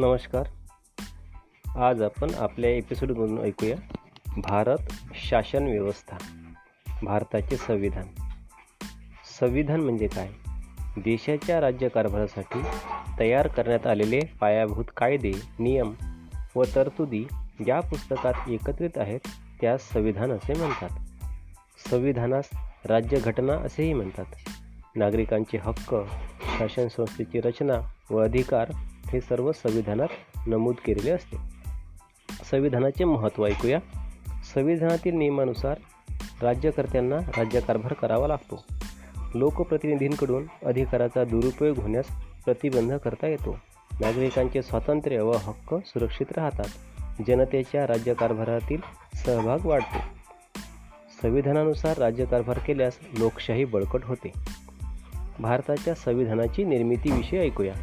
नमस्कार. आज आपण आपल्या एपिसोडमधून ऐकूया भारत शासन व्यवस्था भारताचे संविधान. संविधान म्हणजे काय? देशाच्या राज्यकारभारासाठी तयार करण्यात आलेले पायाभूत कायदे नियम व तरतुदी ज्या पुस्तकात एकत्रित आहेत त्यास संविधान असे म्हणतात. संविधानास राज्यघटना असेही म्हणतात. नागरिकांचे हक्क शासन संस्थेची रचना व अधिकार हे सर्व संविधानात नमूद केलेले असते. संविधानाचे महत्त्व ऐकूया. संविधानातील नियमानुसार राज्यकर्त्यांना राज्यकारभार करावा लागतो. लोकप्रतिनिधींकडून अधिकाराचा दुरुपयोग होण्यास प्रतिबंध करता येतो. नागरिकांचे स्वातंत्र्य व हक्क सुरक्षित राहतात. जनतेच्या राज्यकारभारातील सहभाग वाढतो. संविधानानुसार राज्यकारभार केल्यास लोकशाही बळकट होते. भारताच्या संविधानाची निर्मितीविषयी ऐकूया.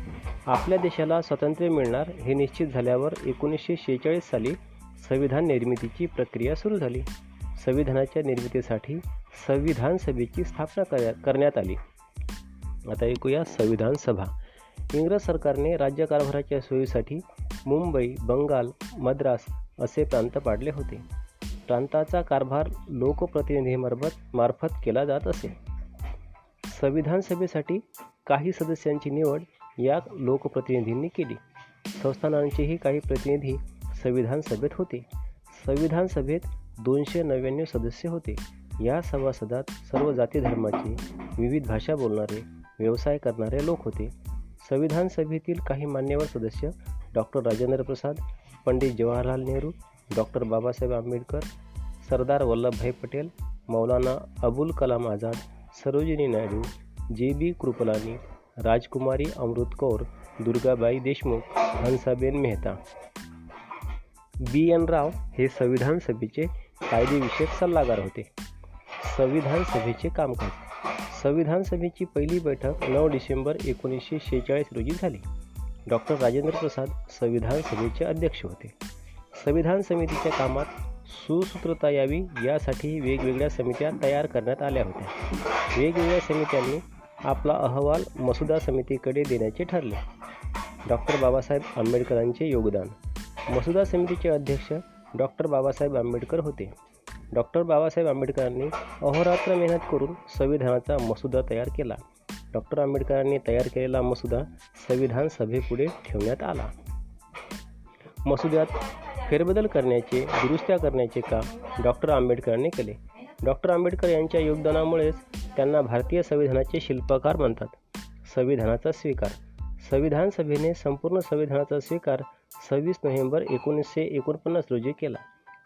आपल्या देशाला स्वातंत्र्य मिळणार हे निश्चित झाल्यावर एकोणीसशे शेहेचाळीस साली संविधान निर्मितीची प्रक्रिया सुरू झाली. संविधानाच्या निर्मितीसाठी संविधान सभेची स्थापना करण्यात आली. आता ऐकूया संविधान सभा. इंग्रज सरकारने राज्यकारभाराच्या सोयीसाठी मुंबई बंगाल मद्रास असे प्रांत पाडले होते. प्रांताचा कारभार लोकप्रतिनिधीमार्फत मार्फत केला जात असे. संविधान सभेसाठी काही सदस्यांची निवड या लोकप्रतिनिधींनी केली. संस्थानांचेही काही प्रतिनिधी संविधान सभेत होते. संविधान सभेत दोनशे नव्याण्णव सदस्य होते. या सभासदात सर्व जाती धर्माचे विविध भाषा बोलणारे व्यवसाय करणारे लोक होते. संविधान सभेतील काही मान्यवर सदस्य doctor Rajendra Prasad Pandit Jawaharlal Nehru doctor Babasaheb Ambedkar Sardar Vallabhbhai Patel Maulana Abul Kalam Azad Sarojini Naidu J B Kripalani Rajkumari Amrit Kaur Durgabai Deshmukh Hansaben Mehta. B. N. Rao हे संविधान सभेचे कायदेविषयक सल्लागार होते. संविधान सभेचे कामकाज. संविधान सभेची पहिली बैठक नऊ डिसेंबर एकोणीसशे शेहेचाळीस रोजी झाली. डॉक्टर राजेंद्र प्रसाद संविधान सभेचे अध्यक्ष होते. संविधान समितीच्या कामात सुसूत्रता यावी यासाठी वेगवेगळ्या समित्या तयार करण्यात आल्या होत्या. वेगवेगळ्या समित्यांनी आपला अहवाल मसुदा समितीकडे देण्याचे ठरले. डॉक्टर बाबासाहेब आंबेडकरांचे योगदान. मसुदा समितीचे अध्यक्ष डॉक्टर बाबासाहेब आंबेडकर होते. डॉक्टर बाबासाहेब आंबेडकरांनी अहोरात्र मेहनत करून संविधानाचा मसुदा तयार केला. डॉक्टर आंबेडकरांनी तयार केलेला मसुदा संविधान सभेपुढे ठेवण्यात आला. मसुद्यात फेरबदल करण्याचे दुरुस्त्या करण्याचे काम डॉक्टर आंबेडकरांनी केले. डॉक्टर आंबेडकर यांच्या योगदानामुळेच त्यांना भारतीय संविधानाचे शिल्पकार म्हणतात. संविधानाचा स्वीकार. संविधान सभेने संपूर्ण संविधानाचा स्वीकार सव्वीस नोव्हेंबर एकोणीसशे एकोणपन्नास रोजी केला.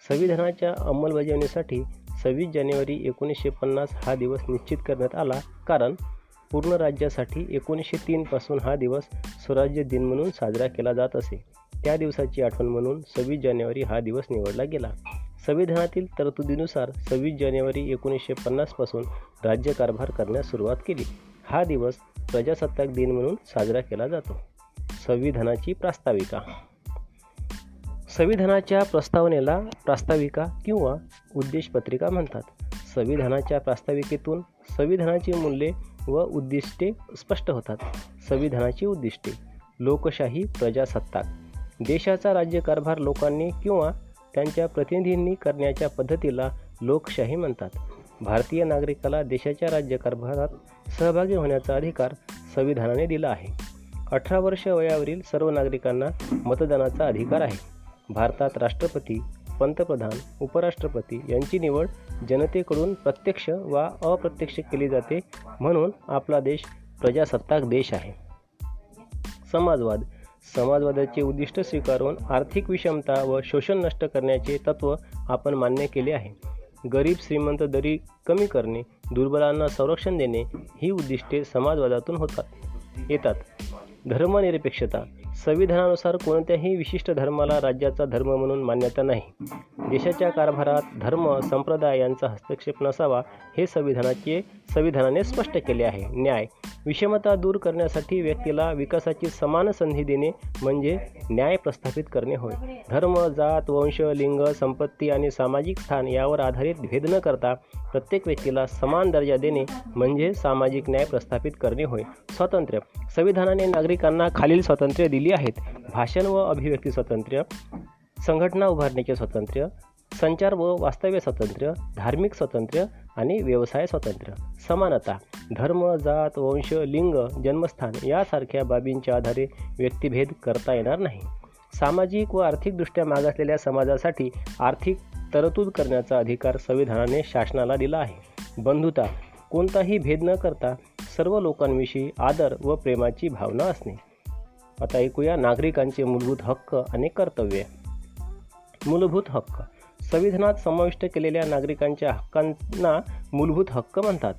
संविधानाच्या अंमलबजावणीसाठी सव्वीस जानेवारी एकोणीसशे पन्नास हा दिवस निश्चित करण्यात आला. कारण पूर्ण राज्यासाठी एकोणीसशे तीनपासून हा दिवस स्वराज्य दिन म्हणून साजरा केला जात असे. त्या दिवसाची आठवण म्हणून सव्वीस जानेवारी हा दिवस निवडला गेला. संविधानातील तरतुदीनुसार सव्वीस जानेवारी एकोणीसशे पन्नासपासून राज्यकारभार करण्यास सुरुवात केली. हा दिवस प्रजासत्ताक दिन म्हणून साजरा केला जातो. संविधानाची प्रास्ताविका. संविधानाच्या प्रस्तावनेला प्रास्ताविका किंवा उद्देशपत्रिका म्हणतात. संविधानाच्या प्रास्ताविकेतून संविधानाची मूल्ये व उद्दिष्टे स्पष्ट होतात. संविधानाची उद्दिष्टे. लोकशाही प्रजासत्ताक. देशाचा राज्यकारभार लोकांनी किंवा त्यांच्या प्रतिनिधींनी करण्याच्या पद्धतीला लोकशाही म्हणतात. भारतीय नागरिकाला देशाच्या राज्यकारभारात सहभागी होण्याचा अधिकार संविधानाने दिला आहे. अठरा वर्ष वयावरील सर्व नागरिकांना मतदानाचा अधिकार आहे. भारतात राष्ट्रपती पंतप्रधान उपराष्ट्रपती यांची निवड जनतेकडून प्रत्यक्ष वा अप्रत्यक्ष केली जाते म्हणून आपला देश प्रजासत्ताक देश आहे. समाजवाद. समाजवादाचे उद्दिष्ट स्वीकारून आर्थिक विषमता व शोषण नष्ट करण्याचे तत्त्व आपण मान्य केले आहे. गरीब श्रीमंत दरी कमी करणे दुर्बलांना संरक्षण देणे ही उद्दिष्टे समाजवादातून होतात. येतात. धर्मनिरपेक्षता. संविधानानुसार कोणत्याही विशिष्ट धर्माला राज्याचा धर्म म्हणून मान्यता नाही. देशाच्या कारभारात धर्म संप्रदाय यांचा हस्तक्षेप नसावा हे संविधानाचे संविधानाने स्पष्ट केले आहे. न्याय. विषमता दूर करण्यासाठी व्यक्तीला विकासाची समान संधी देणे म्हणजे न्याय प्रस्थापित करणे होय. धर्म जात वंश लिंग संपत्ती आणि सामाजिक स्थान यावर आधारित भेद न करता प्रत्येक व्यक्तीला समान दर्जा देणे म्हणजे सामाजिक न्याय प्रस्थापित करणे होय. स्वातंत्र्य. संविधानाने नागरिकांना खालील स्वातंत्र्य दिले दिली आहेत. भाषण व अभिव्यक्ती स्वातंत्र्य संघटना उभारण्याचे स्वातंत्र्य संचार व वास्तव्य स्वातंत्र्य धार्मिक स्वातंत्र्य आणि व्यवसाय स्वातंत्र्य समानता धर्म जात वंश लिंग जन्मस्थान यासारख्या बाबींच्या आधारे व्यक्तिभेद करता येणार नाही. सामाजिक व आर्थिकदृष्ट्या मागासलेल्या समाजासाठी आर्थिक तरतूद करण्याचा अधिकार संविधानाने शासनाला दिला आहे. बंधुता कोणताही भेद न करता सर्व लोकांविषयी आदर व प्रेमाची भावना असणे. आता ऐकूया नागरिकांचे मूलभूत हक्क आणि कर्तव्य. मूलभूत हक्क. संविधानात समाविष्ट केलेल्या नागरिकांच्या हक्कांना मूलभूत हक्क म्हणतात.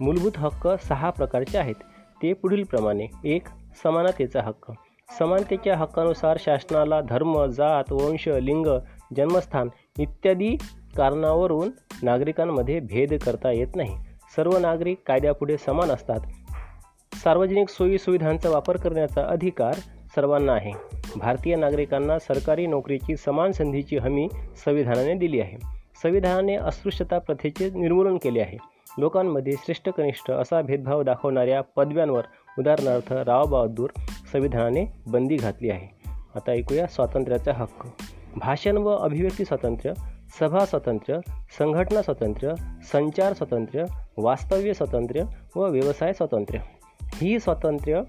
मूलभूत हक्क सहा प्रकारचे आहेत. ते पुढीलप्रमाणे एक समानतेचा हक्क. समानतेच्या हक्कानुसार शासनाला धर्म जात वंश लिंग जन्मस्थान इत्यादी कारणावरून नागरिकांमध्ये भेद करता येत नाही. सर्व नागरिक कायद्यापुढे समान असतात. सार्वजनिक सोयी सुविधांचा वापर करण्याचा अधिकार सर्वांना आहे. भारतीय नागरिकांना सरकारी नोकरीची समान संधीची हमी संविधानाने दिली आहे. संविधानाने अस्पृश्यता प्रथेचे निर्मूलन केले आहे. लोकांमध्ये श्रेष्ठ कनिष्ठ असा भेदभाव दाखवणाऱ्या पदव्यांवर उदाहरणार्थ रावबहादूर संविधानाने बंदी घातली आहे. आता ऐकूया स्वातंत्र्याचा हक्क. भाषण व अभिव्यक्ती स्वातंत्र्य सभा स्वातंत्र्य संघटना स्वातंत्र्य संचार स्वातंत्र्य वास्तव्य स्वातंत्र्य व व्यवसाय स्वातंत्र्य. ही स्वातंत्र्य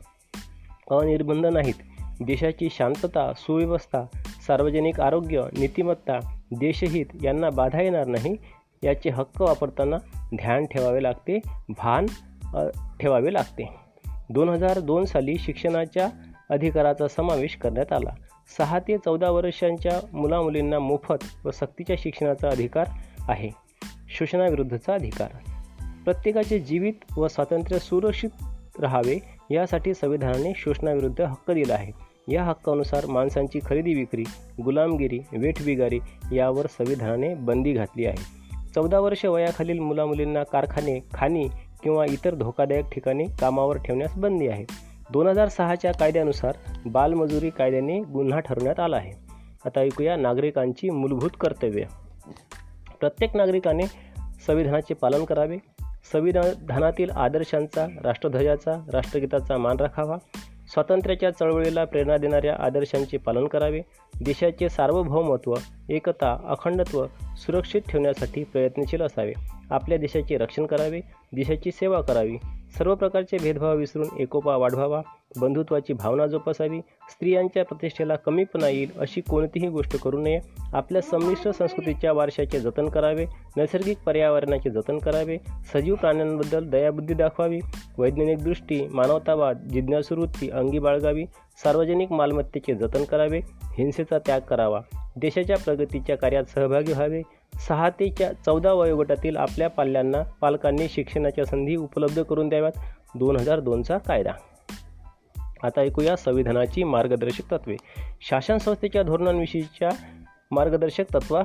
अनिर्बंध नाहीत. देशाची शांतता सुव्यवस्था सार्वजनिक आरोग्य नीतिमत्ता देशहित यांना बाधा येणार नाही याचे हक्क वापरताना ध्यान ठेवावे लागते भान ठेवावे लागते. दोन हजार दोन साली शिक्षणाच्या अधिकाराचा समावेश करण्यात आला. सहा ते चौदा वर्षांच्या मुलामुलींना मोफत व सक्तीच्या शिक्षणाचा अधिकार आहे. शोषणाविरुद्धचा अधिकार. प्रत्येकाचे जीवित व स्वातंत्र्य सुरक्षित राहावे यासाठी संविधानाने शोषणाविरुद्ध हक्क दिला आहे. या हक्कानुसार माणसांची खरेदी विक्री गुलामगिरी वेठबिगारी यावर संविधानाने बंदी घातली आहे. चौदा वर्ष वयाखालील मुलामुलींना कारखाने खाणी किंवा इतर धोकादायक ठिकाणी कामावर ठेवण्यास बंदी आहे. दोन हजार सहाच्या कायद्यानुसार बालमजुरी कायद्याने गुन्हा ठरवण्यात आला आहे. आता ऐकूया नागरिकांची मूलभूत कर्तव्य. प्रत्येक नागरिकाने संविधानाचे पालन करावे संविधानातील आदर्शांचा राष्ट्रध्वजाचा राष्ट्रगीताचा मान राखावा. स्वातंत्र्याच्या चळवळीला प्रेरणा देणाऱ्या आदर्शांचे पालन करावे. देशाचे सार्वभौमत्व एकता अखंडत्व सुरक्षित ठेवण्यासाठी प्रयत्नशील असावे. आपल्या देशाचे रक्षण करावे देशाची सेवा करावी. सर्व प्रकारचे भेदभाव विसरून एकोपा वाढवावा. बंधुत्वाची भावना जोपासावी. स्त्रियांच्या प्रतिष्ठेला कमीपणा येईल अशी कोणतीही गोष्ट करू नये. आपल्या संमिश्र संस्कृतीच्या वारशाचे जतन करावे. नैसर्गिक पर्यावरणाचे जतन करावे. सजीव प्राण्यांबद्दल दयाबुद्धी दाखवावी. वैज्ञानिक दृष्टी मानवतावाद जिज्ञासुवृत्ती अंगी बाळगावी. सार्वजनिक मालमत्तेचे जतन करावे. हिंसेचा त्याग करावा. देशाच्या प्रगतीच्या कार्यात सहभागी व्हावे. सहा ते च्या चौदा वयोगटातील आपल्या पाल्यांना पालकांनी शिक्षणाच्या संधी उपलब्ध करून द्याव्यात. दोन हजार दोनचा कायदा. आता ऐकूया संविधानाची मार्गदर्शक तत्वे. शासन संस्थेच्या धोरणांविषयीच्या मार्गदर्शक तत्व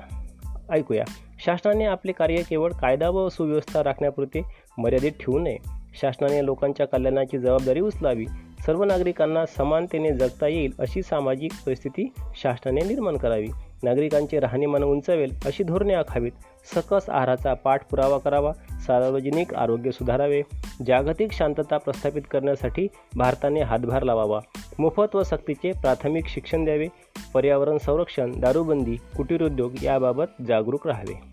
ऐकूया. शासनाने आपले कार्य केवळ कायदा व सुव्यवस्था राखण्यापुरते मर्यादित ठेवू नये. शासनाने लोकांच्या कल्याणाची जबाबदारी उचलावी. सर्व नागरिकांना समानतेने जगता येईल अशी सामाजिक परिस्थिती शासनाने निर्माण करावी. नागरिकांचे राहणीमान उंचावेल अशी धोरणे आखावीत. सकस आहाराचा पाठपुरावा करावा. सार्वजनिक आरोग्य सुधारावे. जागतिक शांतता प्रस्थापित करण्यासाठी भारताने हातभार लावावा. मोफत व सक्तीचे प्राथमिक शिक्षण द्यावे. पर्यावरण संरक्षण दारूबंदी कुटीरोद्योग याबाबत जागरूक राहावे.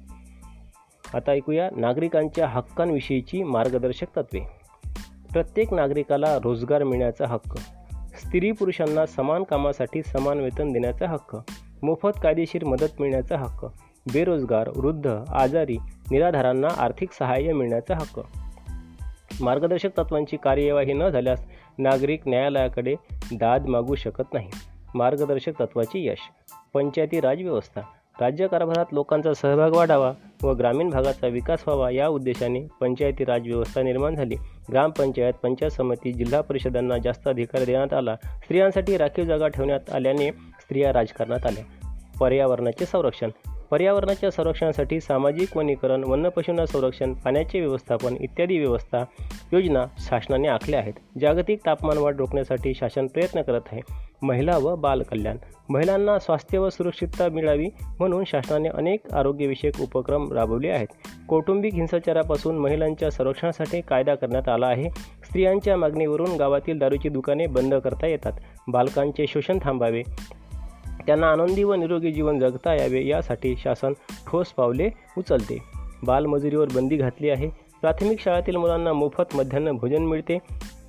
आता ऐकूया नागरिकांच्या हक्कांविषयीची मार्गदर्शक तत्वे. प्रत्येक नागरिकाला रोजगार मिळण्याचा हक्क स्त्री पुरुषांना समान कामासाठी समान वेतन देण्याचा हक्क मोफत कायदेशीर मदत मिळण्याचा हक्क बेरोजगार वृद्ध आजारी निराधारांना आर्थिक सहाय्य मिळण्याचा हक्क. मार्गदर्शक तत्वांची कार्यवाही न झाल्यास नागरिक न्यायालयाकडे दाद मागू शकत नाही. मार्गदर्शक तत्वाची यश पंचायती राजव्यवस्था राज्यकारभारात राज्य कारभारात लोकांचा सहभाग वाढावा व ग्रामीण भागाचा विकास व्हावा या उद्देशाने पंचायती राज व्यवस्था निर्माण झाली. ग्रामपंचायत पंचायत समिती जिल्हा परिषदांना जास्त अधिकार देण्यात आला. स्त्रियांसाठी राखीव जागा ठेवण्यात आल्याने स्त्रिया राजकारणात आल्या. पर्यावरणाचे संरक्षण पर्यावरणाच्या संरक्षणासाठी सामाजिक वनीकरण वन्यपशूंना संरक्षण पाण्याचे व्यवस्थापन इत्यादी व्यवस्था योजना शासनाने आखल्या आहेत. जागतिक तापमान वाढ रोखण्यासाठी शासन प्रयत्न करत आहे. महिला व बालकल्याण महिलांना स्वास्थ्य व सुरक्षितता मिळावी म्हणून शासनाने अनेक आरोग्यविषयक उपक्रम राबवले आहेत. कौटुंबिक हिंसाचारापासून महिलांच्या संरक्षणासाठी कायदा करण्यात आला आहे. स्त्रियांच्या मागणीवरून गावातील दारूची दुकाने बंद करता येतात. बालकांचे शोषण थांबावे. त्यांना आनंदी व निरोगी जीवन जगता यावे यासाठी शासन ठोस पावले उचलते. बालमजुरीवर बंदी घातली आहे. प्राथमिक शाळेतील मुलांना मोफत मध्यान्ह भोजन मिळते.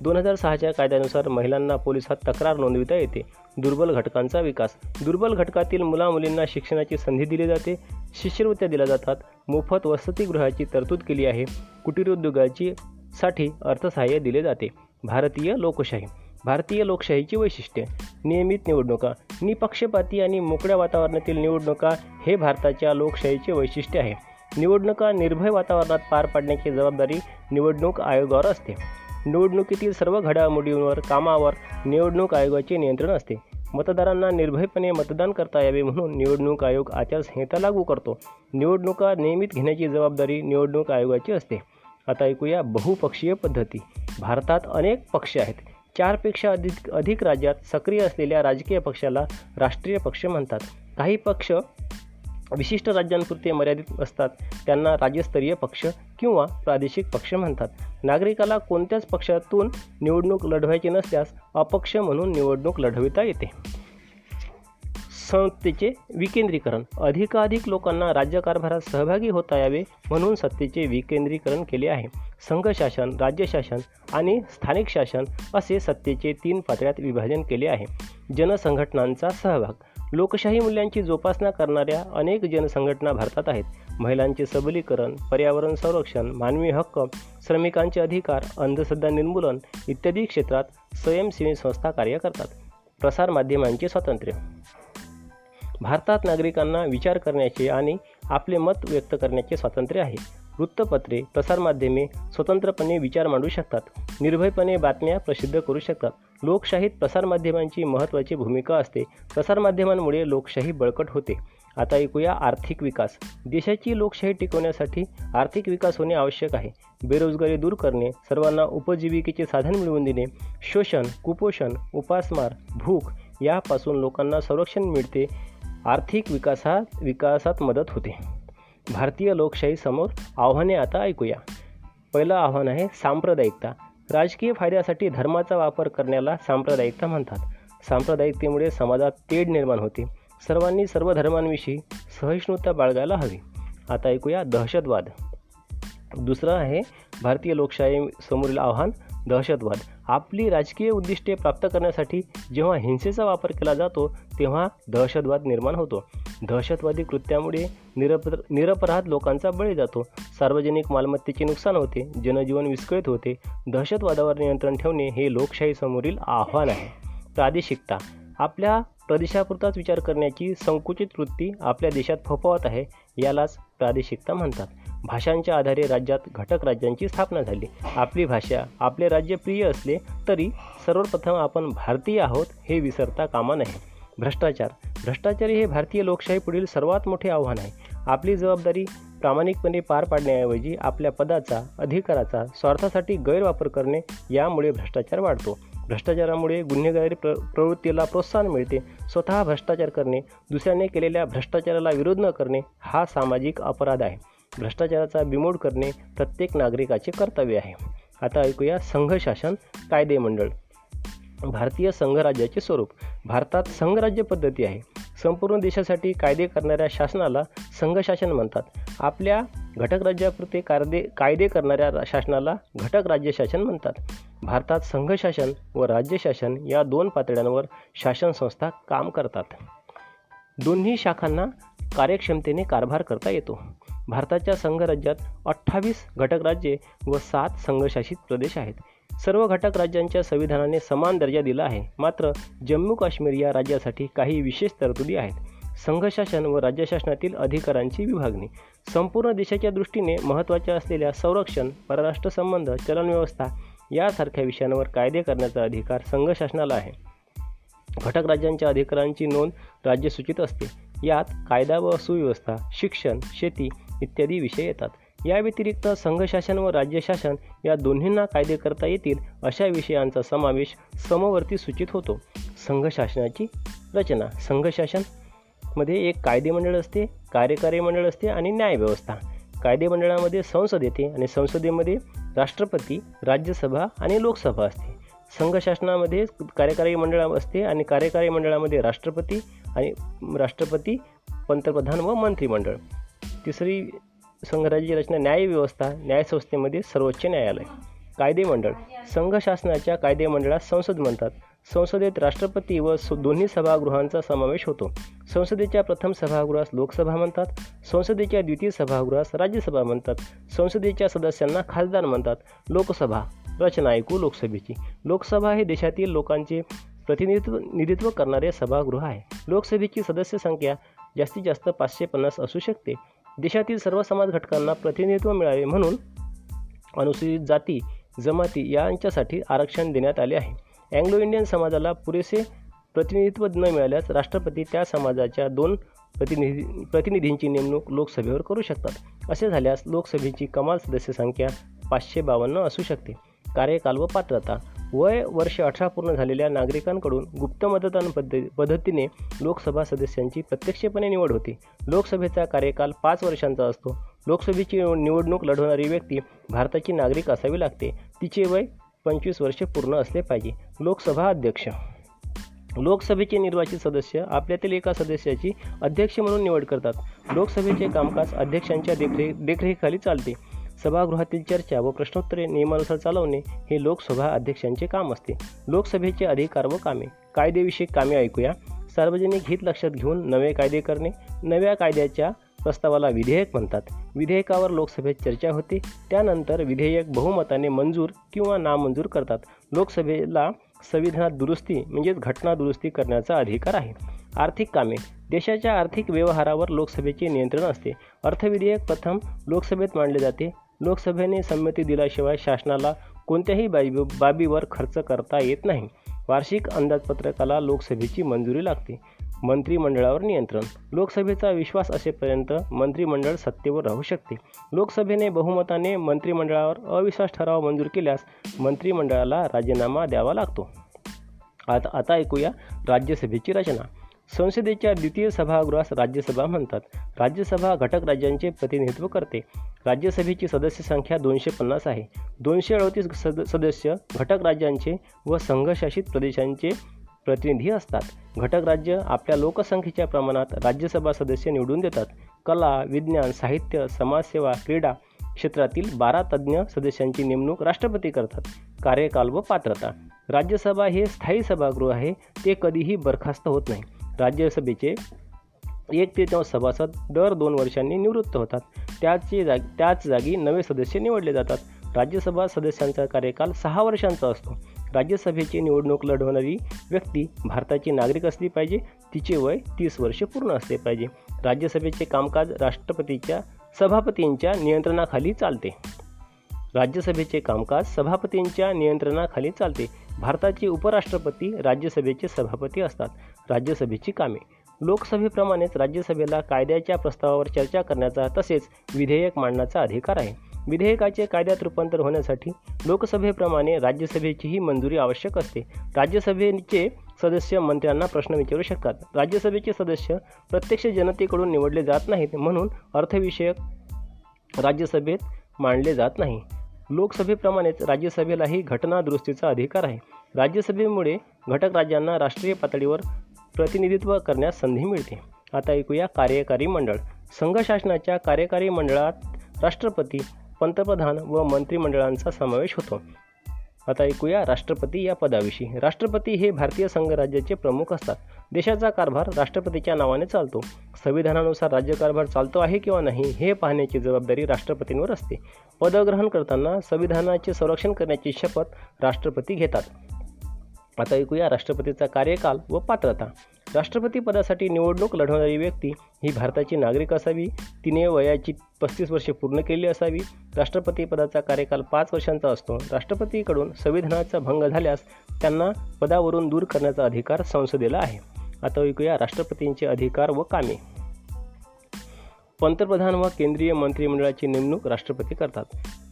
दोन हजार सहाच्या कायद्यानुसार महिलांना पोलिसात तक्रार नोंदविता येते. दुर्बल घटकांचा विकास. दुर्बल घटकातील मुलामुलींना शिक्षणाची संधी दिली जाते. शिष्यवृत्त्या दिल्या जातात. मोफत वसतिगृहाची तरतूद केली आहे. कुटीरोद्योगाची साठी अर्थसहाय्य दिले जाते. भारतीय लोकशाही. भारतीय लोकशाहीची वैशिष्ट्ये. नियमित निवडणुका निपक्षपाती आणि मोकळ्या वातावरणातील निवडणुका हे भारताच्या लोकशाहीचे वैशिष्ट्य आहे. निवडणुका निर्भय वातावरणात पार पाडण्याची जबाबदारी निवडणूक आयोगावर असते. निवडणुकीतील सर्व घडामोडींवर कामावर निवडणूक आयोगाचे नियंत्रण असते. मतदारांना निर्भयपणे मतदान करता यावे म्हणून निवडणूक आयोग आचारसंहिता लागू करतो. निवडणुका नियमित घेण्याची जबाबदारी निवडणूक आयोगाची असते. आता ऐकूया बहुपक्षीय पद्धती. भारतात अनेक पक्ष आहेत. चारपेक्षा अधिक अधिक राज्यात सक्रिय असलेल्या राजकीय पक्षाला राष्ट्रीय पक्ष म्हणतात. काही पक्ष विशिष्ट राज्यांपुरते मर्यादित असतात. त्यांना राज्यस्तरीय पक्ष किंवा प्रादेशिक पक्ष म्हणतात. नागरिकाला कोणत्याच पक्षातून निवडणूक लढवायची नसल्यास अपक्ष म्हणून निवडणूक लढविता येते. संस्थेचे विकेंद्रीकरण. अधिकाधिक लोकांना राज्यकारभारात सहभागी होता यावे म्हणून सत्तेचे विकेंद्रीकरण केले आहे. संघशासन राज्यशासन आणि स्थानिक शासन असे सत्तेचे तीन पातळ्यात विभाजन केले आहे. जनसंघटनांचा सहभाग. लोकशाही मूल्यांची जोपासना करणाऱ्या अनेक जनसंघटना भारतात आहेत. महिलांचे सबलीकरण पर्यावरण संरक्षण मानवी हक्क श्रमिकांचे अधिकार अंधश्रद्धा निर्मूलन इत्यादी क्षेत्रात स्वयंसेवी संस्था कार्य करतात. प्रसारमाध्यमांचे स्वातंत्र्य. भारतात नागरिकांना विचार करण्याचे आणि आपले मत व्यक्त करण्याचे स्वातंत्र्य आहे. वृत्तपत्रे प्रसारमाध्यमे स्वतंत्रपणे विचार मांडू शकतात. निर्भयपणे बातम्या प्रसिद्ध करू शकतात. लोकशाहीत प्रसारमाध्यमांची महत्त्वाची भूमिका असते. प्रसारमाध्यमांमुळे लोकशाही बळकट होते. आता ऐकूया आर्थिक विकास. देशाची लोकशाही टिकवण्यासाठी आर्थिक विकास होणे आवश्यक आहे. बेरोजगारी दूर करणे सर्वांना उपजीविकेचे साधन मिळवून देणे शोषण कुपोषण उपासमार भूक यापासून लोकांना संरक्षण मिळते. आर्थिक विकासात विकासात मदत होते. भारतीय लोकशाहीसमोर आव्हाने आता ऐकूया. पहिलं आव्हान आहे सांप्रदायिकता. राजकीय फायद्यासाठी धर्माचा वापर करण्याला सांप्रदायिकता म्हणतात. सांप्रदायिकतेमुळे समाजात तेढ निर्माण होते. सर्वांनी सर्व धर्मांविषयी सहिष्णुता बाळगायला हवी. आता ऐकूया दहशतवाद. दुसरं आहे भारतीय लोकशाही समोरील आव्हान दहशतवाद. आपली राजकीय उद्दिष्टे प्राप्त करण्यासाठी जेव्हा हिंसेचा वापर केला जातो तेव्हा दहशतवाद निर्माण होतो. दहशतवादी कृत्यामुळे निरप निरपराध लोकांचा बळी जातो. सार्वजनिक मालमत्तेचे नुकसान होते जनजीवन विस्कळीत होते. दहशतवादावर नियंत्रण ठेवणे हे लोकशाहीसमोरील आव्हान आहे. प्रादेशिकता. आपल्या प्रदेशापुरताच विचार करण्याची संकुचित वृत्ती आपल्या देशात फोफावत आहे यालाच प्रादेशिकता म्हणतात. भाषांच्या आधारे राज्यात घटक राज्यांची स्थापना झाली. आपली भाषा आपले राज्य प्रिय असले तरी सर्वप्रथम आपण भारतीय आहोत हे विसरता कामा नये. भ्रष्टाचार. भ्रष्टाचारी हे भारतीय लोकशाही पुढील सर्वात मोठे आव्हान आहे. आपली जबाबदारी प्रामाणिकपणे पार पाडण्याऐवजी आपल्या पदाचा अधिकाराचा स्वार्थासाठी गैरवापर करणे यामुळे भ्रष्टाचार वाढतो. भ्रष्टाचारामुळे गुन्हेगारी प्र प्रवृत्तीला प्रोत्साहन मिळते. स्वतः भ्रष्टाचार करणे दुसऱ्याने केलेल्या भ्रष्टाचाराला विरोध न करणे हा सामाजिक अपराध आहे. भ्रष्टाचाराचा बिमोड करणे प्रत्येक नागरिकाचे कर्तव्य आहे. आता ऐकूया संघशासन कायदे मंडळ. भारतीय संघराज्याचे स्वरूप. भारतात संघराज्य पद्धती आहे. संपूर्ण देशासाठी कायदे करणाऱ्या शासनाला संघशासन म्हणतात. आपल्या घटक राज्यापुरते कायदे कायदे करणाऱ्या शासनाला घटक राज्य शासन म्हणतात. भारतात संघशासन व राज्यशासन या दोन पातळ्यांवर शासन संस्था काम करतात. दोन्ही शाखांना कार्यक्षमतेने कारभार करता येतो. भारताच्या संघराज्यात अठ्ठावीस घटक राज्ये व सात संघशासित प्रदेश आहेत. सर्व घटक राज्यांच्या संविधानाने समान दर्जा दिला आहे. मात्र जम्मू काश्मीर या राज्यासाठी काही विशेष तरतुदी आहेत. संघशासन व राज्यशासनातील अधिकारांची विभागणी. संपूर्ण देशाच्या दृष्टीने महत्त्वाच्या असलेल्या संरक्षण परराष्ट्र संबंध चलनव्यवस्था यासारख्या विषयांवर कायदे करण्याचा अधिकार संघशासनाला आहे. घटक राज्यांच्या अधिकारांची नोंद राज्यसूचित असते. यात कायदा व सुव्यवस्था शिक्षण शेती इत्यादी विषय येतात. या व्यतिरिक्त संघशासन व राज्यशासन या दोन्हींना कायदे करता येतील अशा विषयांचा समावेश समवर्ती सूचित होतो. संघशासनाची रचना. संघशासनमध्ये एक कायदेमंडळ असते कार्यकारी मंडळ असते आणि न्यायव्यवस्था कायदेमंडळामध्ये संसद येते आणि संसदेमध्ये राष्ट्रपती राज्यसभा आणि लोकसभा असते. संघ शासनामध्ये कार्यकारी मंडळ असते आणि कार्यकारी मंडळामध्ये राष्ट्रपती आणि राष्ट्रपती पंतप्रधान व मंत्रिमंडळ. तिसरी संघराज्य रचना न्यायव्यवस्था न्यायसंस्थेमध्ये सर्वोच्च न्यायालय. कायदेमंडळ संघ शासनाच्या कायदेमंडळात संसद म्हणतात. संसदेत राष्ट्रपती व दोन्ही सभागृहांचा समावेश होतो. संसदेच्या प्रथम सभागृहास लोकसभा म्हणतात. संसदेच्या द्वितीय सभागृहास राज्यसभा म्हणतात. संसदेच्या सदस्यांना खासदार म्हणतात. लोकसभा. रचना ऐकू लोकसभेची. लोकसभा हे देशातील लोकांचे प्रतिनिधित्व निधित्व करणारे सभागृह आहे. लोकसभेची सदस्य संख्या जास्तीत जास्त पाचशे पन्नास असू शकते. देशातील सर्व समाज घटकांना प्रतिनिधित्व मिळावे म्हणून अनुसूचित जाती जमाती यांच्यासाठी आरक्षण देण्यात आले आहे. अँग्लो इंडियन समाजाला पुरेसे प्रतिनिधित्व न मिळाल्यास राष्ट्रपती त्या समाजाच्या दोन प्रतिनिधी प्रतिनिधींची नेमणूक लोकसभेवर करू शकतात. असे झाल्यास लोकसभेची कमाल सदस्य संख्या पाचशे बावन्न असू शकते. कार्यकाल व पात्रता वय वर्ष अठरा पूर्ण झालेल्या नागरिकांकडून गुप्त मतदान पद्धती पद्धतीने लोकसभा सदस्यांची प्रत्यक्षपणे निवड होते. लोकसभेचा कार्यकाल पाच वर्षांचा असतो. लोकसभेची निवडणूक लढवणारी व्यक्ती भारताची नागरिक असावी लागते. तिचे वय पंचवीस वर्षे पूर्ण असले पाहिजे. लोकसभा अध्यक्ष. लोकसभेचे निर्वाचित सदस्य आपल्यातील एका सदस्याची अध्यक्ष म्हणून निवड करतात. लोकसभेचे कामकाज अध्यक्षांच्या देखरेख देखरेखीखाली चालते. सभागृहातील चर्चा व प्रश्नोत्तरे नियमानुसार चालवणे हे लोकसभा अध्यक्षांचे काम असते. लोकसभेचे अधिकार व कामे. कायदेविषयक कामे ऐकूया. सार्वजनिक हित लक्षात घेऊन नवे कायदे करणे. नव्या कायद्याच्या प्रस्तावाला विधेयक म्हणतात. विधेयकावर लोकसभेत चर्चा होते. त्यानंतर विधेयक बहुमताने मंजूर किंवा नामंजूर करतात. लोकसभेला संविधानात दुरुस्ती म्हणजेच घटना दुरुस्ती करण्याचा अधिकार आहे. आर्थिक कामे. देशाच्या आर्थिक व्यवहारावर लोकसभेचे नियंत्रण असते. अर्थविधेयक प्रथम लोकसभेत मांडले जाते. लोकसभेने संमती दिल्याशिवाय शासनाला कोणत्याही बाबी बाबीवर खर्च करता येत नाही. वार्षिक अंदाजपत्रकाला लोकसभेची मंजुरी लागते. मंत्रिमंडळावर नियंत्रण. लोकसभेचा विश्वास असेपर्यंत मंत्रिमंडळ सत्तेवर राहू शकते. लोकसभेने बहुमताने मंत्रिमंडळावर अविश्वास ठराव मंजूर केल्यास मंत्रिमंडळाला राजीनामा द्यावा लागतो. आता आता ऐकूया राज्यसभेची रचना. संसदेच्या द्वितीय सभागृहास राज्यसभा म्हणतात. राज्यसभा घटक राज्यांचे प्रतिनिधित्व करते. राज्यसभेची सदस्य संख्या दोनशे पन्नास आहे. दोनशे अडतीस सद सदस्य घटक राज्यांचे व संघशासित प्रदेशांचे प्रतिनिधी असतात. घटक राज्य आपल्या लोकसंख्येच्या प्रमाणात राज्यसभा सदस्य निवडून देतात. कला विज्ञान साहित्य समाजसेवा क्रीडा क्षेत्रातील बारा तज्ज्ञ सदस्यांची नेमणूक राष्ट्रपती करतात. कार्यकाल व पात्रता. राज्यसभा हे स्थायी सभागृह आहे. ते कधीही बरखास्त होत नाही. राज्यसभेचे एक ते तेव्हा सभासद दर दोन वर्षांनी निवृत्त होतात. त्याची जाग त्याच जागी नवे सदस्य निवडले जातात. राज्यसभा सदस्यांचा कार्यकाल सहा वर्षांचा असतो. राज्यसभेची निवडणूक लढवणारी व्यक्ती भारताची नागरिक असली पाहिजे. तिचे वय तीस वर्षे पूर्ण असले पाहिजे. राज्यसभेचे कामकाज राष्ट्रपतीच्या सभापतींच्या नियंत्रणाखाली चालते. राज्यसभेचे कामकाज सभापतींच्या नियंत्रणाखाली चालते. भारताचे उपराष्ट्रपती राज्यसभेचे सभापती असतात. राज्यसभेची कामे. लोकसभेप्रमाणेच राज्यसभेला कायद्याच्या प्रस्तावावर चर्चा करण्याचा तसेच विधेयक मांडण्याचा अधिकार आहे. विधेयकाचे कायद्यात रूपांतर होण्यासाठी लोकसभेप्रमाणे राज्यसभेचीही मंजुरी आवश्यक असते. राज्यसभेचे सदस्य मंत्र्यांना प्रश्न विचारू शकतात. राज्यसभेचे सदस्य प्रत्यक्ष जनतेकडून निवडले जात नाहीत म्हणून अर्थविषयक राज्यसभेत मांडले जात नाही. लोकसभेप्रमाणेच राज्यसभेलाही घटनादुरुस्तीचा अधिकार आहे. राज्यसभेमुळे घटक राज्यांना राष्ट्रीय पातळीवर प्रतिनिधित्व करण्यास संधी मिळते. आता ऐकूया कार्यकारी मंडळ. संघ शासनाच्या कार्यकारी मंडळात राष्ट्रपती पंतप्रधान व मंत्रिमंडळांचा समावेश होतो. आता ऐकूया राष्ट्रपती या पदाविषयी. राष्ट्रपती हे भारतीय संघराज्याचे प्रमुख असतात. देशाचा कारभार राष्ट्रपतीच्या नावाने चालतो. संविधानानुसार राज्यकारभार चालतो आहे किंवा नाही हे पाहण्याची जबाबदारी राष्ट्रपतींवर असते. पदग्रहण करताना संविधानाचे संरक्षण करण्याची शपथ राष्ट्रपती घेतात. आता ऐकूया राष्ट्रपतीचा कार्यकाल व पात्रता. राष्ट्रपती पदासाठी निवडणूक लढवणारी व्यक्ती ही भारताची नागरिक असावी तिने वयाची पस्तीस वर्षे पूर्ण केली असावी. राष्ट्रपती पदाचा कार्यकाल पाच वर्षांचा असतो. राष्ट्रपतीकडून संविधानाचा भंग झाल्यास त्यांना पदावरून दूर करण्याचा अधिकार संसदेला आहे. आता ऐकूया राष्ट्रपतींचे अधिकार व कामे. पंतप्रधान व केंद्रीय मंत्रिमंडळाची नेमणूक राष्ट्रपती करतात.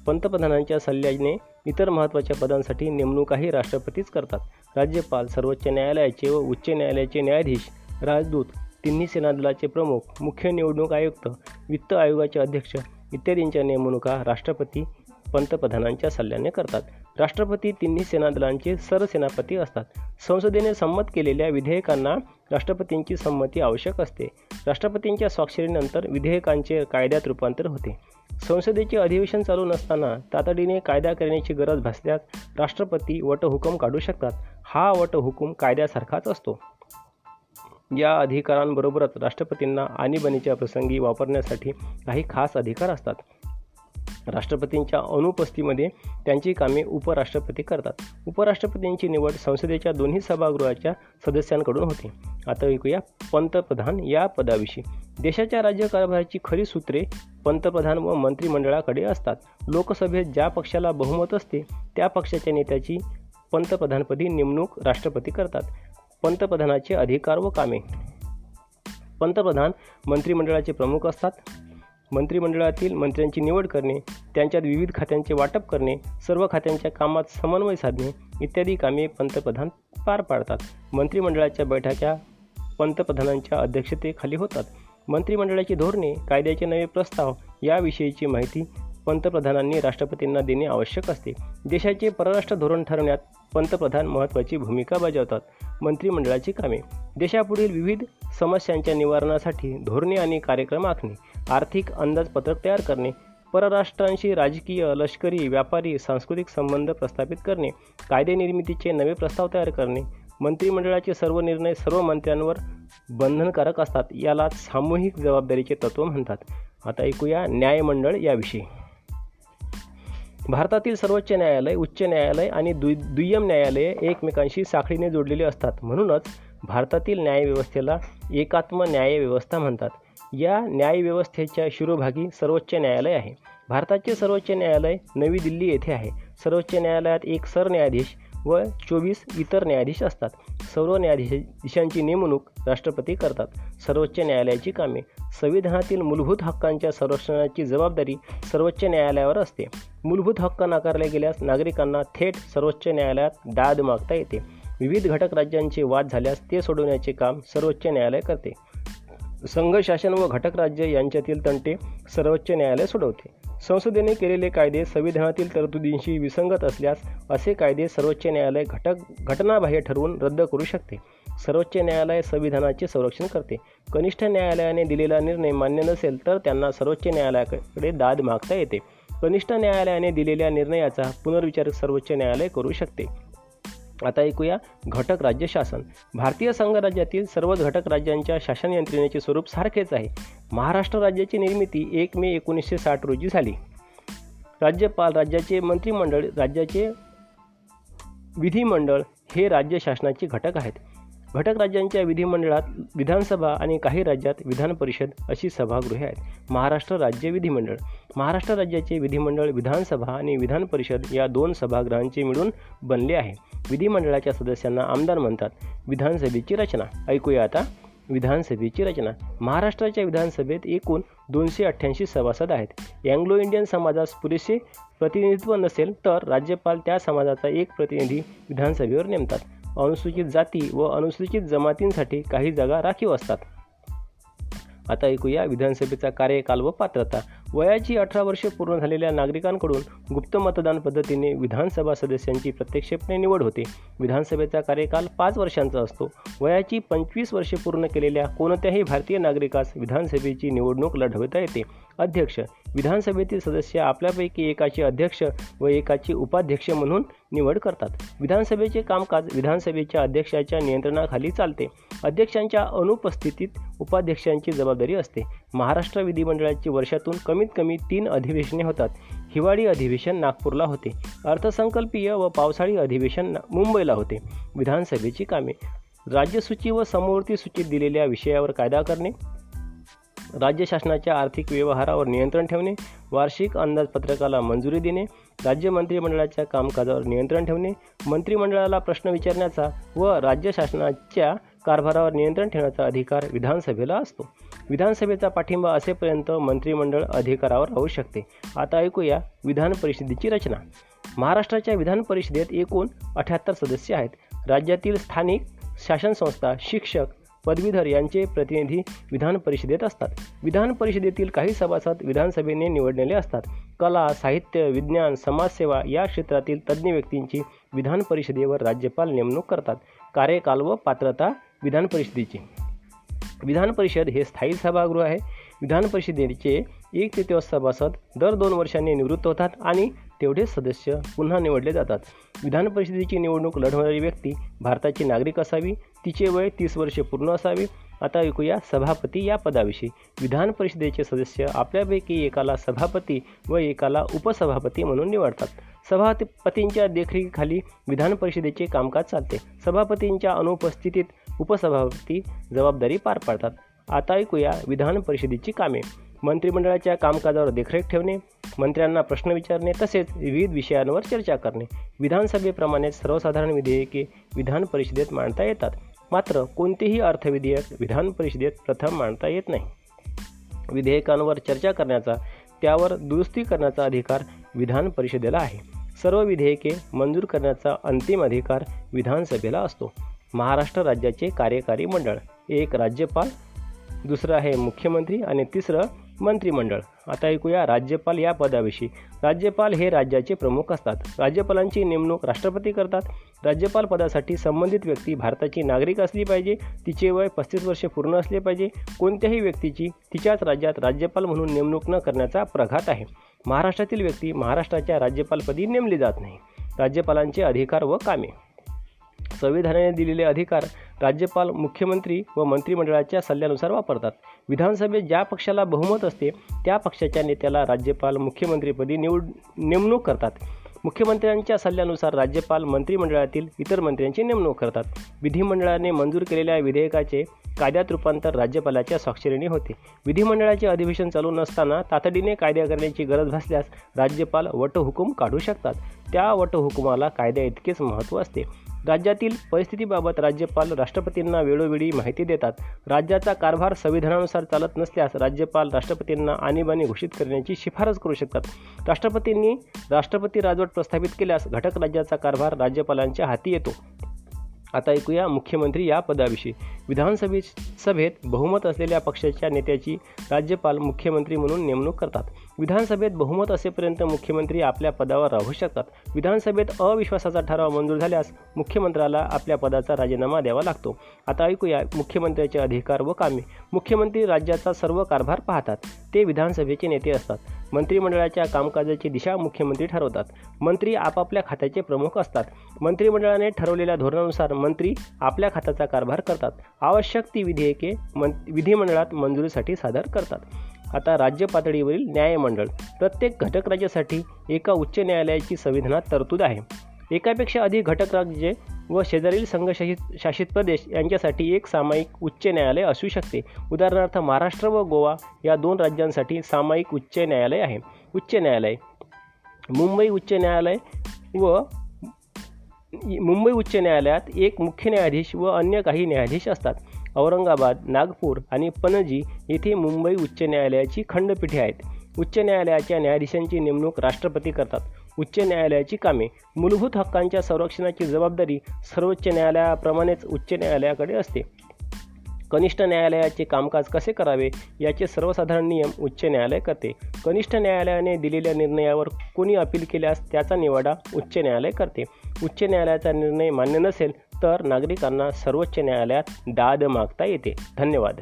पंतप्रधानांच्या सल्ल्याने इतर महत्त्वाच्या पदांसाठी नेमणुकाही राष्ट्रपतीच करतात. राज्यपाल सर्वोच्च न्यायालयाचे व उच्च न्यायालयाचे न्यायाधीश राजदूत तिन्ही सेनादलाचे प्रमुख मुख्य निवडणूक आयुक्त वित्त आयोगाचे अध्यक्ष इत्यादींच्या नेमणुका राष्ट्रपती पंतप्रधानांच्या सल्ल्याने करतात. राष्ट्रपती तिन्ही सेनादलांचे सरसेनापती असतात. संसदेने संमत केलेल्या विधेयकांना राष्ट्रपतींची संमती आवश्यक असते. राष्ट्रपतींच्या स्वाक्षरीनंतर विधेयकांचे कायद्यात रूपांतर होते. संसदेचे अधिवेशन चालू नसताना तातडीने कायदा करण्याची गरज भासल्यास राष्ट्रपती वटहुकूम काढू शकतात. हा वटहुकूम कायद्यासारखाच असतो. या अधिकारांबरोबरच राष्ट्रपतींना आणीबाणीच्या प्रसंगी वापरण्यासाठी काही खास अधिकार असतात. राष्ट्रपतींच्या अनुपस्थितीमध्ये त्यांची कामे उपराष्ट्रपती करतात. उपराष्ट्रपतींची निवड संसदेच्या दोन्ही सभागृहाच्या सदस्यांकडून होते. आता ऐकूया पंतप्रधान या पदाविषयी. देशाच्या राज्यकारभाराची खरी सूत्रे पंतप्रधान व मंत्रिमंडळाकडे असतात. लोकसभेत ज्या पक्षाला बहुमत असते त्या पक्षाच्या नेत्याची पंतप्रधानपदी नेमणूक राष्ट्रपती करतात. पंतप्रधानाचे अधिकार व कामे. पंतप्रधान मंत्रिमंडळाचे प्रमुख असतात. मंत्रिमंडळातील मंत्र्यांची निवड करणे त्यांच्यात विविध खात्यांचे वाटप करणे सर्व खात्यांच्या कामात समन्वय साधणे इत्यादी कामे पंतप्रधान पार पाडतात. मंत्रिमंडळाच्या बैठका पंतप्रधानांच्या अध्यक्षतेखाली होतात. मंत्रिमंडळाची धोरणे कायद्याचे नवे प्रस्ताव याविषयीची माहिती पंतप्रधानांनी राष्ट्रपतींना देणे आवश्यक असते. देशाचे परराष्ट्र धोरण ठरवण्यात पंतप्रधान महत्त्वाची भूमिका बजावतात. मंत्रिमंडळाची कामे. देशापुढील विविध समस्यांच्या निवारणासाठी धोरणे आणि कार्यक्रम आखणे. आर्थिक अंदाजपत्रक तयार करणे. परराष्ट्रांशी राजकीय लष्करी व्यापारी सांस्कृतिक संबंध प्रस्थापित करणे. कायदे निर्मितीचे नवे प्रस्ताव तयार करणे. मंत्रिमंडळाचे सर्व निर्णय सर्व मंत्र्यांवर बंधनकारक असतात याला सामूहिक जबाबदारीचे तत्व म्हणतात. आता ऐकूया न्यायमंडळ याविषयी. भारतातील सर्वोच्च न्यायालय उच्च न्यायालय आणि दु दुय्यम न्यायालये एकमेकांशी साखळीने जोडलेली असतात. म्हणूनच भारतातील न्यायव्यवस्थेला एकात्म न्यायव्यवस्था म्हणतात. या न्यायव्यवस्थेच्या शिरोभागी सर्वोच्च न्यायालय आहे. भारताचे सर्वोच्च न्यायालय नवी दिल्ली येथे आहे. सर्वोच्च न्यायालयात एक सरन्यायाधीश व चोवीस इतर न्यायाधीश असतात. सर्व न्यायाधीशांची नेमणूक राष्ट्रपती करतात. सर्वोच्च न्यायालयाची कामे. संविधानातील मूलभूत हक्कांच्या संरक्षणाची जबाबदारी सर्वोच्च न्यायालयावर असते. मूलभूत हक्क नाकारले गेल्यास नागरिकांना थेट सर्वोच्च न्यायालयात दाद मागता येते. विविध घटक राज्यांचे वाद झाल्यास ते सोडवण्याचे काम सर्वोच्च न्यायालय करते. संघ शासन व घटक राज्य यांच्यातील तंटे सर्वोच्च न्यायालय सोडवते. संसदेने केलेले कायदे संविधानातील तरतुदींशी विसंगत असल्यास असे कायदे सर्वोच्च न्यायालय घटक घटनाबाह्य ठरवून रद्द करू शकते. सर्वोच्च न्यायालय संविधानाचे संरक्षण करते. कनिष्ठ न्यायालयाने दिलेला निर्णय मान्य नसेल तर त्यांना सर्वोच्च न्यायालयाकडे दाद मागता येते. कनिष्ठ न्यायालयाने दिलेल्या निर्णयाचा पुनर्विचार सर्वोच्च न्यायालय करू शकते. आता ऐकूया घटक राज्य शासन. भारतीय संघराज्यातील सर्वच घटक राज्यांच्या शासन यंत्रणेचे स्वरूप सारखेच आहे. महाराष्ट्र राज्याची निर्मिती एक मे एकोणीसशे साठ रोजी झाली. राज्यपाल राज्याचे मंत्रिमंडळ राज्याचे विधिमंडळ हे राज्य शासनाचे घटक आहेत. घटक राज्यांच्या विधिमंडळात विधानसभा आणि काही राज्यात विधान परिषद अशी सभागृहे आहेत. महाराष्ट्र राज्य विधिमंडळ. महाराष्ट्र राज्याचे विधिमंडळ विधानसभा आणि विधान परिषद या दोन सभागृहांचे मिळून बनले आहे. विधिमंडळाच्या सदस्यांना आमदार म्हणतात. विधानसभेची रचना. ऐकूया आता विधानसभेची रचना. महाराष्ट्राच्या विधानसभेत एकूण दोनशे अठ्ठ्याऐंशी सभासद आहेत. अँग्लो इंडियन समाजास पुरेसे प्रतिनिधित्व नसेल तर राज्यपाल त्या समाजाचा एक प्रतिनिधी विधानसभेवर नेमतात. अनुसूचित जाती व अनुसूचित जमातींसाठी काही जागा राखीव असतात. आता ऐकूया विधानसभेचा कार्यकाल व पात्रता. वयाची अठरा वर्षे पूर्ण झालेल्या नागरिकांकडून गुप्त मतदान पद्धतीने विधानसभा सदस्यांची प्रत्यक्षपणे निवड होते. विधानसभेचा कार्यकाल पाच वर्षांचा असतो. वयाची पंचवीस वर्षे पूर्ण केलेल्या कोणत्याही भारतीय नागरिकास विधानसभेची निवडणूक लढवता येते. अध्यक्ष. विधानसभेतील सदस्य आपल्यापैकी एकाचे अध्यक्ष व एकाची उपाध्यक्ष म्हणून निवड करतात. विधानसभेचे कामकाज विधानसभेच्या अध्यक्षाच्या नियंत्रणाखाली चालते. अध्यक्षांच्या अनुपस्थितीत उपाध्यक्षांची जबाबदारी असते. महाराष्ट्र विधिमंडळाची वर्षातून कमीत कमी तीन अधिवेशने होतात. हिवाळी अधिवेशन नागपूरला होते. अर्थसंकल्पीय व पावसाळी अधिवेशन मुंबईला होते. विधानसभेची कामे. राज्यसूची व समवर्ती सूचीत दिलेल्या विषयावर कायदा करणे. राज्य शासनाच्या आर्थिक व्यवहारावर नियंत्रण ठेवणे वार्षिक अंदाजपत्रकाला मंजुरी देणे राज्य मंत्रिमंडळाच्या कामकाजावर नियंत्रण ठेवणे मंत्रिमंडळाला प्रश्न विचारण्याचा व राज्य शासनाच्या कारभारावर नियंत्रण ठेवण्याचा अधिकार विधानसभेला असतो. विधानसभेचा पाठिंबा असेपर्यंत मंत्रिमंडळ अधिकारावर राहू शकते. आता ऐकूया विधान परिषदेची रचना. महाराष्ट्राच्या विधान परिषदेत एकूण अठ्याहत्तर सदस्य आहेत. राज्यातील स्थानिक शासन संस्था शिक्षक पदवीधर यांचे प्रतिनिधी विधान परिषदेत असतात. विधान परिषदेतील काही सभासद विधानसभेने निवडलेले असतात. कला साहित्य विज्ञान समाजसेवा या क्षेत्रातील तज्ज्ञ व्यक्तींची विधान परिषदेवर राज्यपाल नेमणूक करतात. कार्यकाल व पात्रता विधान परिषदेची. विधान परिषद हे स्थायी सभागृह आहे. विधान परिषदेचे एक तृतीय सभासद दर दोन वर्षांनी निवृत्त होतात आणि तेवढेच सदस्य पुन्हा निवडले जातात. विधान परिषदेची निवडणूक लढवणारी व्यक्ती भारताची नागरिक असावी तिचे वय तीस वर्षे पूर्ण असावे. आता ऐकूया सभापती या पदाविषयी. विधान परिषदेचे सदस्य आपल्यापैकी एकाला सभापती व एकाला उपसभापती म्हणून निवडतात. सभापतींच्या देखरेखीखाली विधान परिषदेचे कामकाज चालते. सभापतींच्या अनुपस्थितीत उपसभापती जबाबदारी पार पाडतात. आता ऐकूया विधान परिषदेची कामे. मंत्रिमंडळाच्या कामकाजावर देखरेख ठेवणे मंत्र्यांना प्रश्न विचारणे तसेच विविध विषयांवर चर्चा करणे. विधानसभेप्रमाणे सर्वसाधारण विधेयके विधान परिषदेत मांडता येतात. मात्र कोणतेही अर्थविधेयक विधान परिषदेत प्रथम मांडता येत नाही. विधेयकांवर चर्चा करण्याचा त्यावर दुरुस्ती करण्याचा अधिकार विधान परिषदेला आहे. सर्व विधेयके मंजूर करण्याचा अंतिम अधिकार विधानसभेला असतो. महाराष्ट्र राज्याचे कार्यकारी मंडळ एक राज्यपाल दुसरं आहे मुख्यमंत्री आणि तिसरं मंत्रिमंडळ. आता ऐकूया राज्यपाल या पदाविषयी. राज्यपाल हे राज्याचे प्रमुख असतात. राज्यपालांची नेमणूक राष्ट्रपती करतात. राज्यपाल पदासाठी संबंधित व्यक्ती भारताची नागरिक असली पाहिजे. तिचे वय पस्तीस वर्षे पूर्ण असले पाहिजे. कोणत्याही व्यक्तीची तिच्याच राज्यात राज्यपाल म्हणून नेमणूक न करण्याचा प्रघात आहे. महाराष्ट्रातील व्यक्ती महाराष्ट्राच्या राज्यपालपदी नेमली जात नाही. राज्यपालांचे अधिकार व कामे. संविधानाने दिलेले अधिकार राज्यपाल मुख्यमंत्री व मंत्रिमंडळाच्या सल्ल्यानुसार वापरतात. विधानसभेत ज्या पक्षाला बहुमत असते त्या पक्षाच्या नेत्याला राज्यपाल मुख्यमंत्रीपदी निवड नेमणूक करतात. मुख्यमंत्र्यांच्या सल्ल्यानुसार राज्यपाल मंत्रिमंडळातील इतर मंत्र्यांची नेमणूक करतात. विधिमंडळाने मंजूर केलेल्या विधेयकाचे कायद्यात रूपांतर राज्यपालाच्या स्वाक्षरीने होते. विधिमंडळाचे अधिवेशन चालू नसताना तातडीने कायदा करण्याची गरज भासल्यास राज्यपाल वटहुकूम काढू शकतात. त्या वटहुकुमाला कायद्या इतकेच महत्त्व असते. राज्यातील परिस्थितीबाबत राज्यपाल राष्ट्रपतींना वेळोवेळी माहिती देतात. राज्याचा कारभार संविधानानुसार चालत नसल्यास राज्यपाल राष्ट्रपतींना आणीबाणी घोषित करण्याची शिफारस करू शकतात. राष्ट्रपतींनी राष्ट्रपती राजवट प्रस्थापित केल्यास घटक राज्याचा कारभार राज्यपालांच्या हाती येतो. आता ऐकूया मुख्यमंत्री या पदाविषयी. विधानसभे सभेत बहुमत असलेल्या पक्षाच्या नेत्याची राज्यपाल मुख्यमंत्री म्हणून नेमणूक करतात. विधानसभेत बहुमत असेपर्यंत मुख्यमंत्री आपल्या पदावर राहू शकतात. विधानसभेत अविश्वासाचा ठराव मंजूर झाल्यास मुख्यमंत्र्याला आपल्या पदाचा राजीनामा द्यावा लागतो. आता ऐकूया मुख्यमंत्र्याचे अधिकार व कामे. मुख्यमंत्री राज्याचा सर्व कारभार पाहतात. ते विधानसभेचे नेते असतात. मंत्रिमंडळाच्या कामकाजाची दिशा मुख्यमंत्री ठरवतात. मंत्री आपापल्या खात्याचे प्रमुख असतात. मंत्रिमंडळाने ठरवलेल्या धोरणानुसार मंत्री आपल्या खात्याचा कारभार करतात. आवश्यक ती विधेयके मं विधिमंडळात मंजुरीसाठी सादर करतात. आता राज्य पातळीवरील न्यायमंडळ प्रत्येक घटक राज्यासाठी एका उच्च न्यायालयाची संविधानात तरतूद आहे. एकापेक्षा अधिक घटक राज्ये व शेजारील संघशासित शासित प्रदेश यांच्यासाठी एक सामायिक उच्च न्यायालय असू शकते. उदाहरणार्थ महाराष्ट्र व गोवा या दोन राज्यांसाठी सामायिक उच्च न्यायालय आहे. उच्च न्यायालय मुंबई उच्च न्यायालय व मुंबई उच्च न्यायालयात एक मुख्य न्यायाधीश व अन्य काही न्यायाधीश असतात. औरंगाबाद नागपूर आणि पणजी येथे मुंबई उच्च न्यायालयाची खंडपीठे आहेत. उच्च न्यायालयाच्या न्यायाधीशांची नेमणूक राष्ट्रपती करतात. उच्च न्यायालयाची कामे. मूलभूत हक्कांच्या संरक्षणाची जबाबदारी सर्वोच्च न्यायालयाप्रमाणेच उच्च न्यायालयाकडे असते. कनिष्ठ न्यायालयाचे कामकाज कसे करावे याचे सर्वसाधारण नियम उच्च न्यायालय करते. कनिष्ठ न्यायालयाने दिलेल्या निर्णयावर कोणी अपील केल्यास त्याचा निवाडा उच्च न्यायालय करते. उच्च न्यायालयाचा निर्णय मान्य नसेल तर नागरिकांना सर्वोच्च न्यायालयात दाद मागता येते. धन्यवाद.